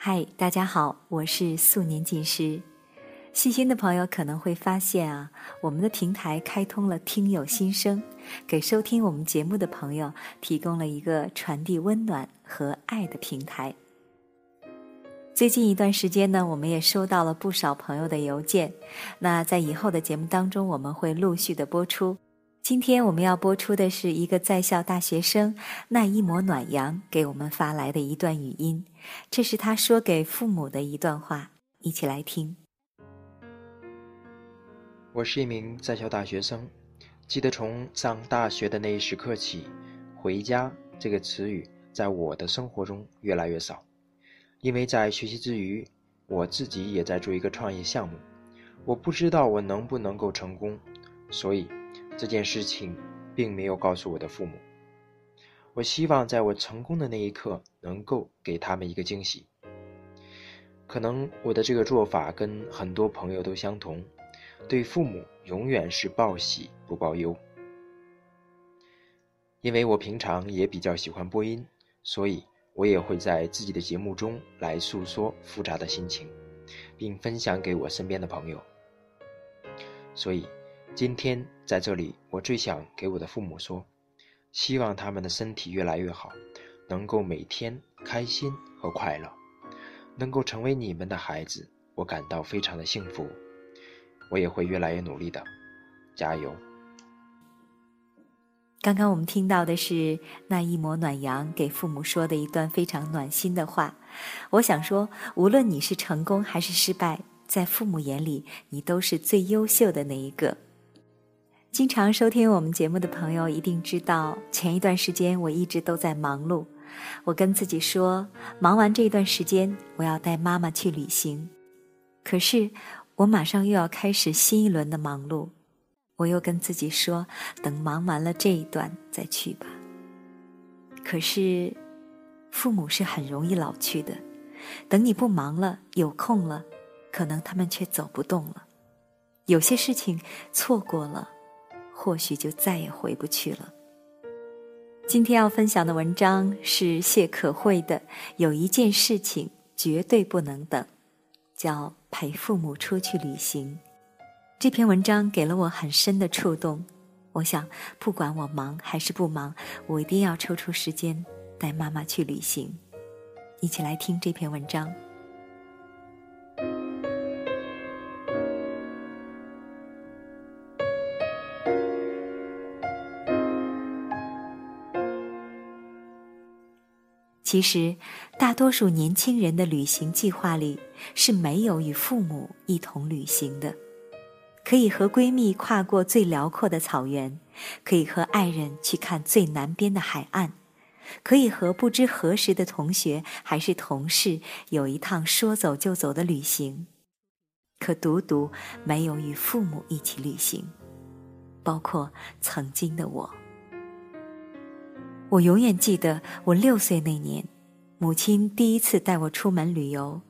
嗨，大家好，我是素年锦时。细心的朋友可能会发现啊，我们的平台开通了听友心声，给收听我们节目的朋友提供了一个传递温暖和爱的平台。最近一段时间呢，我们也收到了不少朋友的邮件。那在以后的节目当中，我们会陆续的播出。今天我们要播出的是一个在校大学生那一抹暖阳给我们发来的一段语音，这是他说给父母的一段话，一起来听。我是一名在校大学生，记得从上大学的那一时刻起，“回家”这个词语在我的生活中越来越少。因为在学习之余，我自己也在做一个创业项目，我不知道我能不能够成功，所以这件事情并没有告诉我的父母。我希望在我成功的那一刻，能够给他们一个惊喜。可能我的这个做法跟很多朋友都相同，对父母永远是报喜不报忧。因为我平常也比较喜欢播音，所以。我也会在自己的节目中来诉说复杂的心情，并分享给我身边的朋友。所以，今天在这里，我最想给我的父母说，希望他们的身体越来越好，能够每天开心和快乐，能够成为你们的孩子，我感到非常的幸福。我也会越来越努力的，加油。刚刚我们听到的是那一抹暖阳给父母说的一段非常暖心的话。我想说，无论你是成功还是失败，在父母眼里，你都是最优秀的那一个。经常收听我们节目的朋友一定知道，前一段时间我一直都在忙碌。我跟自己说，忙完这一段时间，我要带妈妈去旅行。可是，我马上又要开始新一轮的忙碌。我又跟自己说，等忙完了这一段再去吧。可是，父母是很容易老去的，等你不忙了、有空了，可能他们却走不动了。有些事情错过了，或许就再也回不去了。今天要分享的文章是谢可慧的《有一件事情绝对不能等》，叫陪父母出去旅行。这篇文章给了我很深的触动，我想，不管我忙还是不忙，我一定要抽出时间带妈妈去旅行。一起来听这篇文章。其实，大多数年轻人的旅行计划里是没有与父母一同旅行的。可以和闺蜜跨过最辽阔的草原，可以和爱人去看最南边的海岸，可以和不知何时的同学还是同事有一趟说走就走的旅行，可独独没有与父母一起旅行，包括曾经的我。我永远记得我六岁那年，母亲第一次带我出门旅游。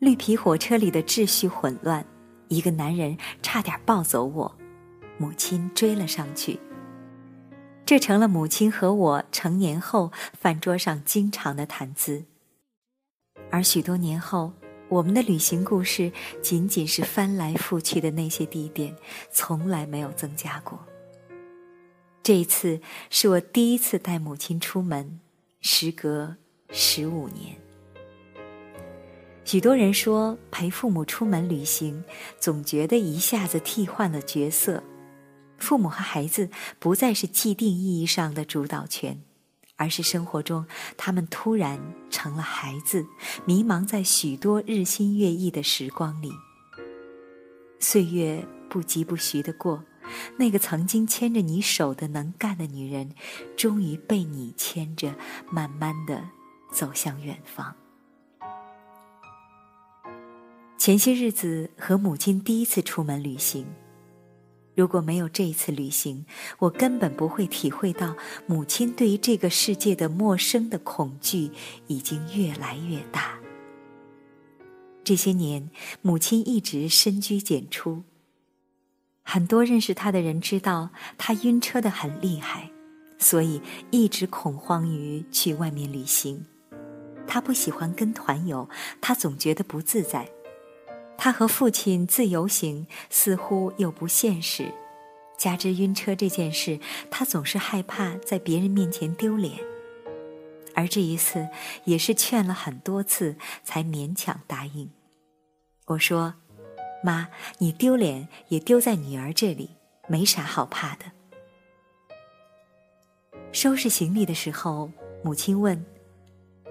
绿皮火车里的秩序混乱。一个男人差点抱走我，母亲追了上去。这成了母亲和我成年后饭桌上经常的谈资。而许多年后，我们的旅行故事仅仅是翻来覆去的那些地点，从来没有增加过。这一次是我第一次带母亲出门，时隔十五年。许多人说陪父母出门旅行，总觉得一下子替换了角色，父母和孩子不再是既定意义上的主导权，而是生活中他们突然成了孩子，迷茫在许多日新月异的时光里。岁月不疾不徐的过，那个曾经牵着你手的能干的女人，终于被你牵着，慢慢的走向远方。前些日子和母亲第一次出门旅行，如果没有这一次旅行，我根本不会体会到母亲对于这个世界的陌生的恐惧已经越来越大。这些年，母亲一直深居简出，很多认识他的人知道他晕车的很厉害，所以一直恐慌于去外面旅行。他不喜欢跟团游，他总觉得不自在。他和父亲自由行似乎又不现实，加之晕车这件事，他总是害怕在别人面前丢脸。而这一次，也是劝了很多次才勉强答应。我说：“妈，你丢脸也丢在女儿这里，没啥好怕的。”收拾行李的时候，母亲问：“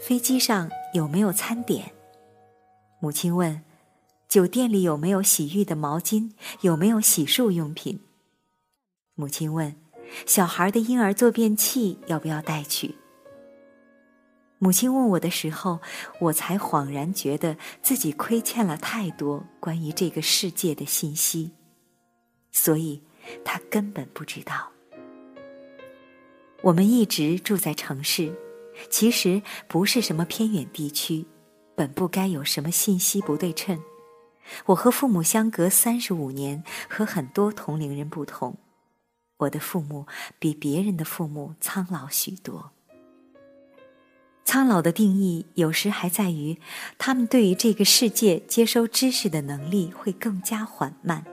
飞机上有没有餐点？”母亲问：“酒店里有没有洗浴的毛巾？有没有洗漱用品？”母亲问：“小孩的婴儿坐便器要不要带去？”母亲问我的时候，我才恍然觉得自己亏欠了太多关于这个世界的信息，所以她根本不知道。我们一直住在城市，其实不是什么偏远地区，本不该有什么信息不对称。我和父母相隔三十五年，和很多同龄人不同，我的父母比别人的父母苍老许多。苍老的定义有时还在于，他们对于这个世界接收知识的能力会更加缓慢。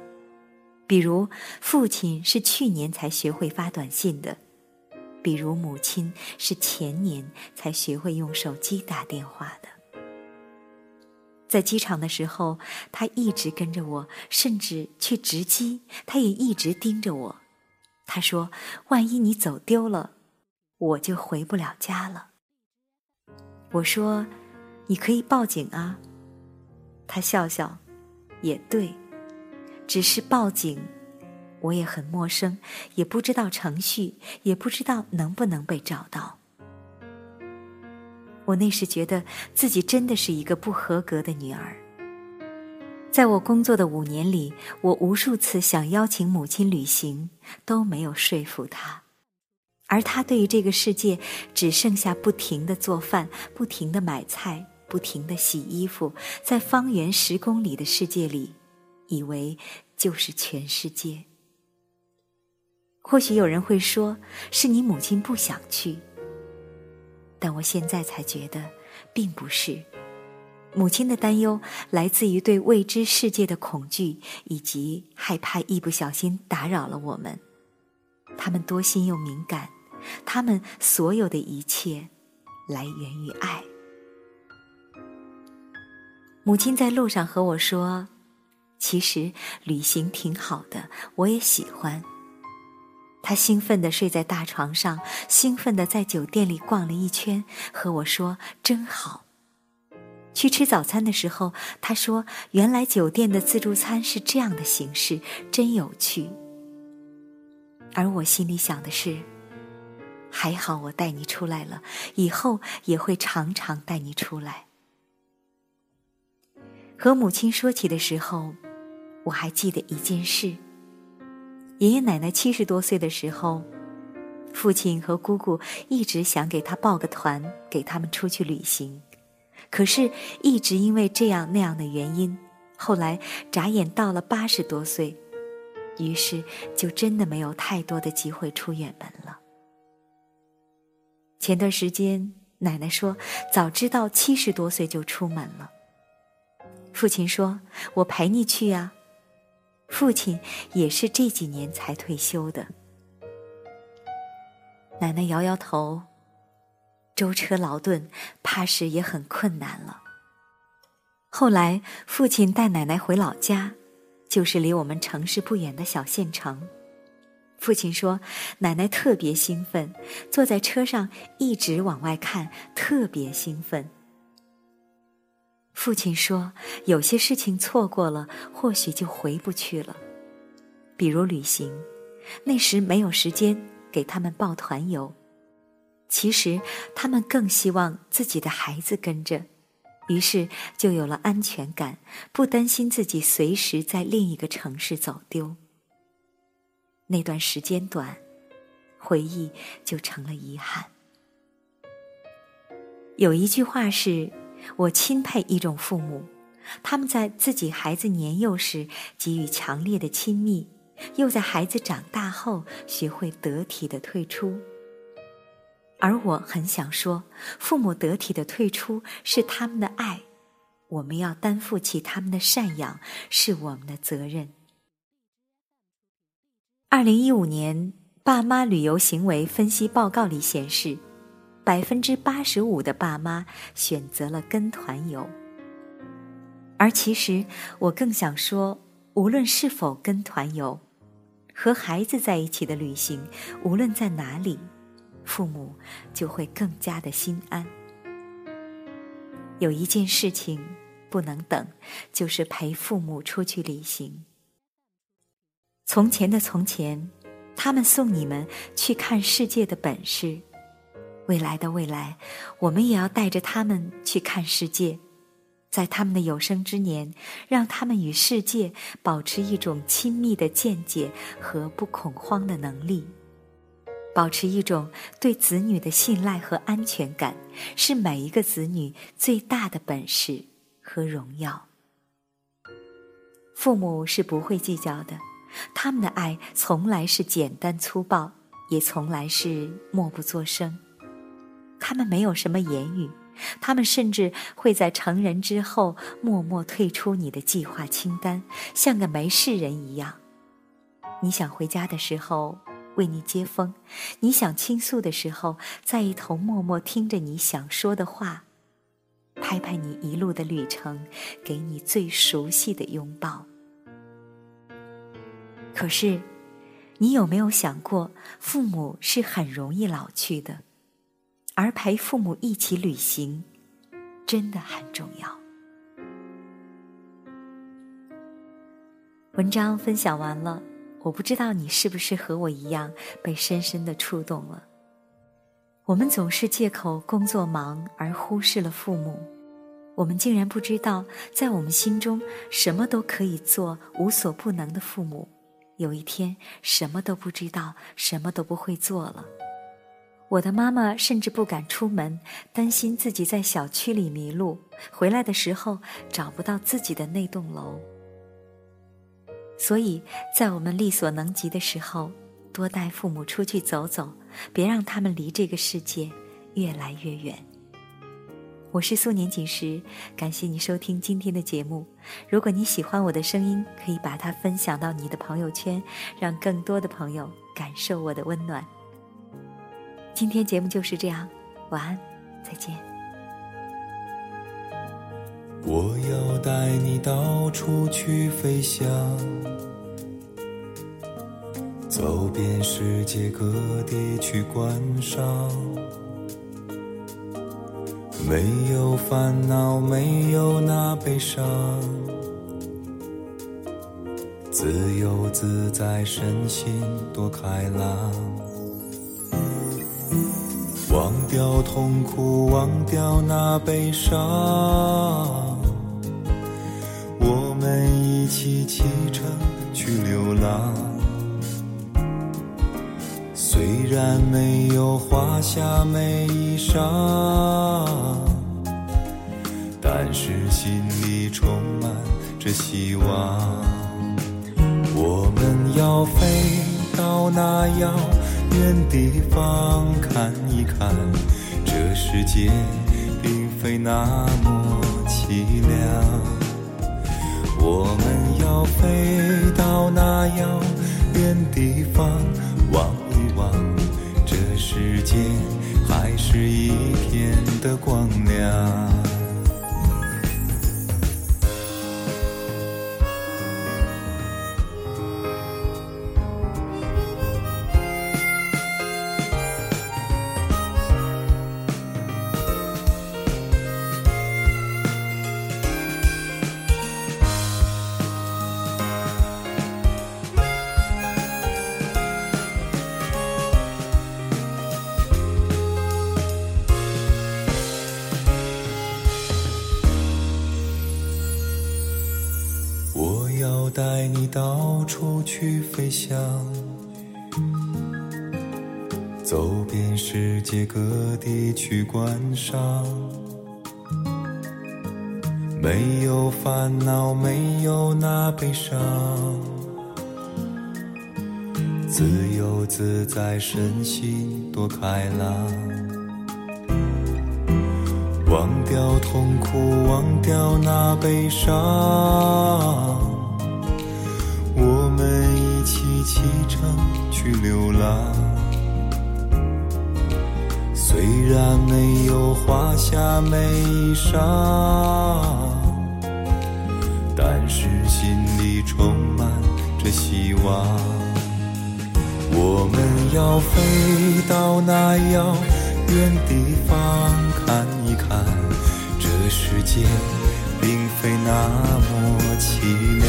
比如，父亲是去年才学会发短信的。比如母亲是前年才学会用手机打电话的，在机场的时候，他一直跟着我，甚至去值机，他也一直盯着我。他说：“万一你走丢了，我就回不了家了。”我说：“你可以报警啊。”他笑笑：“也对，只是报警。”我也很陌生，也不知道程序，也不知道能不能被找到。我那时觉得自己真的是一个不合格的女儿。在我工作的五年里，我无数次想邀请母亲旅行，都没有说服她，而她对于这个世界只剩下不停的做饭、不停的买菜、不停的洗衣服，在方圆十公里的世界里，以为就是全世界。或许有人会说，是你母亲不想去。但我现在才觉得，并不是。母亲的担忧来自于对未知世界的恐惧，以及害怕一不小心打扰了我们。他们多心又敏感，他们所有的一切，来源于爱。母亲在路上和我说：“其实旅行挺好的，我也喜欢。”她兴奋地睡在大床上，兴奋地在酒店里逛了一圈，和我说：“真好。”去吃早餐的时候，她说：“原来酒店的自助餐是这样的形式，真有趣。”而我心里想的是：“还好我带你出来了，以后也会常常带你出来。”和母亲说起的时候，我还记得一件事。爷爷奶奶七十多岁的时候，父亲和姑姑一直想给他报个团，给他们出去旅行，可是，一直因为这样那样的原因，后来眨眼到了八十多岁，于是就真的没有太多的机会出远门了。前段时间，奶奶说早知道七十多岁就出门了。父亲说：“我陪你去呀。”父亲也是这几年才退休的。奶奶摇摇头，舟车劳顿，怕是也很困难了。后来，父亲带奶奶回老家，就是离我们城市不远的小县城。父亲说，奶奶特别兴奋，坐在车上一直往外看，特别兴奋。父亲说：“有些事情错过了，或许就回不去了。比如旅行，那时没有时间给他们报团游。其实他们更希望自己的孩子跟着，于是就有了安全感，不担心自己随时在另一个城市走丢。那段时间短，回忆就成了遗憾。有一句话是。”我钦佩一种父母，他们在自己孩子年幼时给予强烈的亲密，又在孩子长大后学会得体的退出。而我很想说，父母得体的退出是他们的爱，我们要担负起他们的赡养是我们的责任。二零一五年爸妈旅游行为分析报告里显示，百分之八十五的爸妈选择了跟团游。而其实，我更想说，无论是否跟团游，和孩子在一起的旅行，无论在哪里，父母就会更加的心安。有一件事情不能等，就是陪父母出去旅行。从前的从前，他们送你们去看世界的本事；未来的未来，我们也要带着他们去看世界。在他们的有生之年，让他们与世界保持一种亲密的见解和不恐慌的能力，保持一种对子女的信赖和安全感，是每一个子女最大的本事和荣耀。父母是不会计较的。他们的爱从来是简单粗暴，也从来是默不作声。他们没有什么言语，他们甚至会在成人之后默默退出你的计划清单，像个没事人一样。你想回家的时候为你接风，你想倾诉的时候在一头默默听着你想说的话，拍拍你一路的旅程，给你最熟悉的拥抱。可是，你有没有想过，父母是很容易老去的，而陪父母一起旅行，真的很重要。文章分享完了，我不知道你是不是和我一样被深深的触动了。我们总是借口工作忙而忽视了父母，我们竟然不知道，在我们心中什么都可以做、无所不能的父母。有一天，什么都不知道，什么都不会做了。我的妈妈甚至不敢出门，担心自己在小区里迷路，回来的时候找不到自己的那栋楼。所以在我们力所能及的时候，多带父母出去走走，别让他们离这个世界越来越远。我是素年锦时，感谢你收听今天的节目。如果你喜欢我的声音，可以把它分享到你的朋友圈，让更多的朋友感受我的温暖。今天节目就是这样，晚安，再见。我要带你到处去飞翔，走遍世界各地去观赏。没有烦恼，没有那悲伤，自由自在，身心多开朗。忘掉痛苦，忘掉那悲伤，我们一起启程去流浪。虽然没有华夏美衣裳。但是心里充满着希望，我们要飞到那遥远地方看一看，这世界并非那么凄凉。我们要飞到那遥远地方望一望，这世界还是一片的光亮。我带你到处去飞翔，走遍世界各地去观赏。没有烦恼，没有那悲伤，自由自在，身心多开朗。忘掉痛苦，忘掉那悲伤，去流浪。虽然没有华厦美衣裳，但是心里充满着希望。我们要飞到那遥远地方。看一看，这世界并非那么凄凉。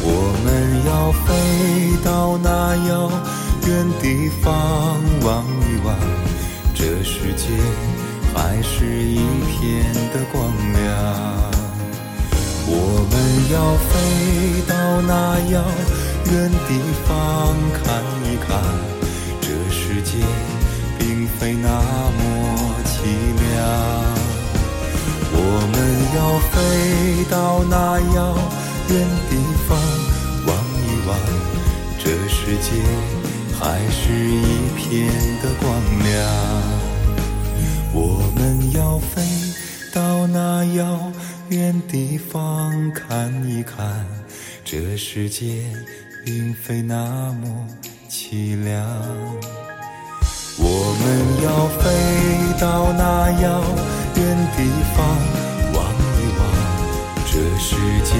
我们要那遥远地方望一望，这世界还是一片的光亮。我们要飞到那遥远地方看一看，这世界并非那么。凄凉，我们要飞到那遥远地方，世界还是一片的光亮。我们要飞到那遥远地方看一看，这世界并非那么凄凉。我们要飞到那遥远地方望一望，这世界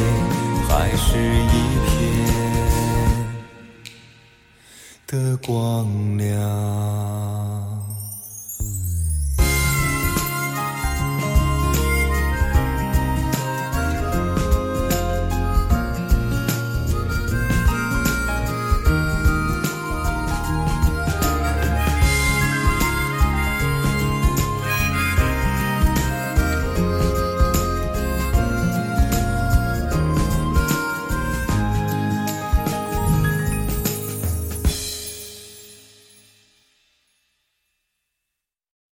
还是一片的光亮。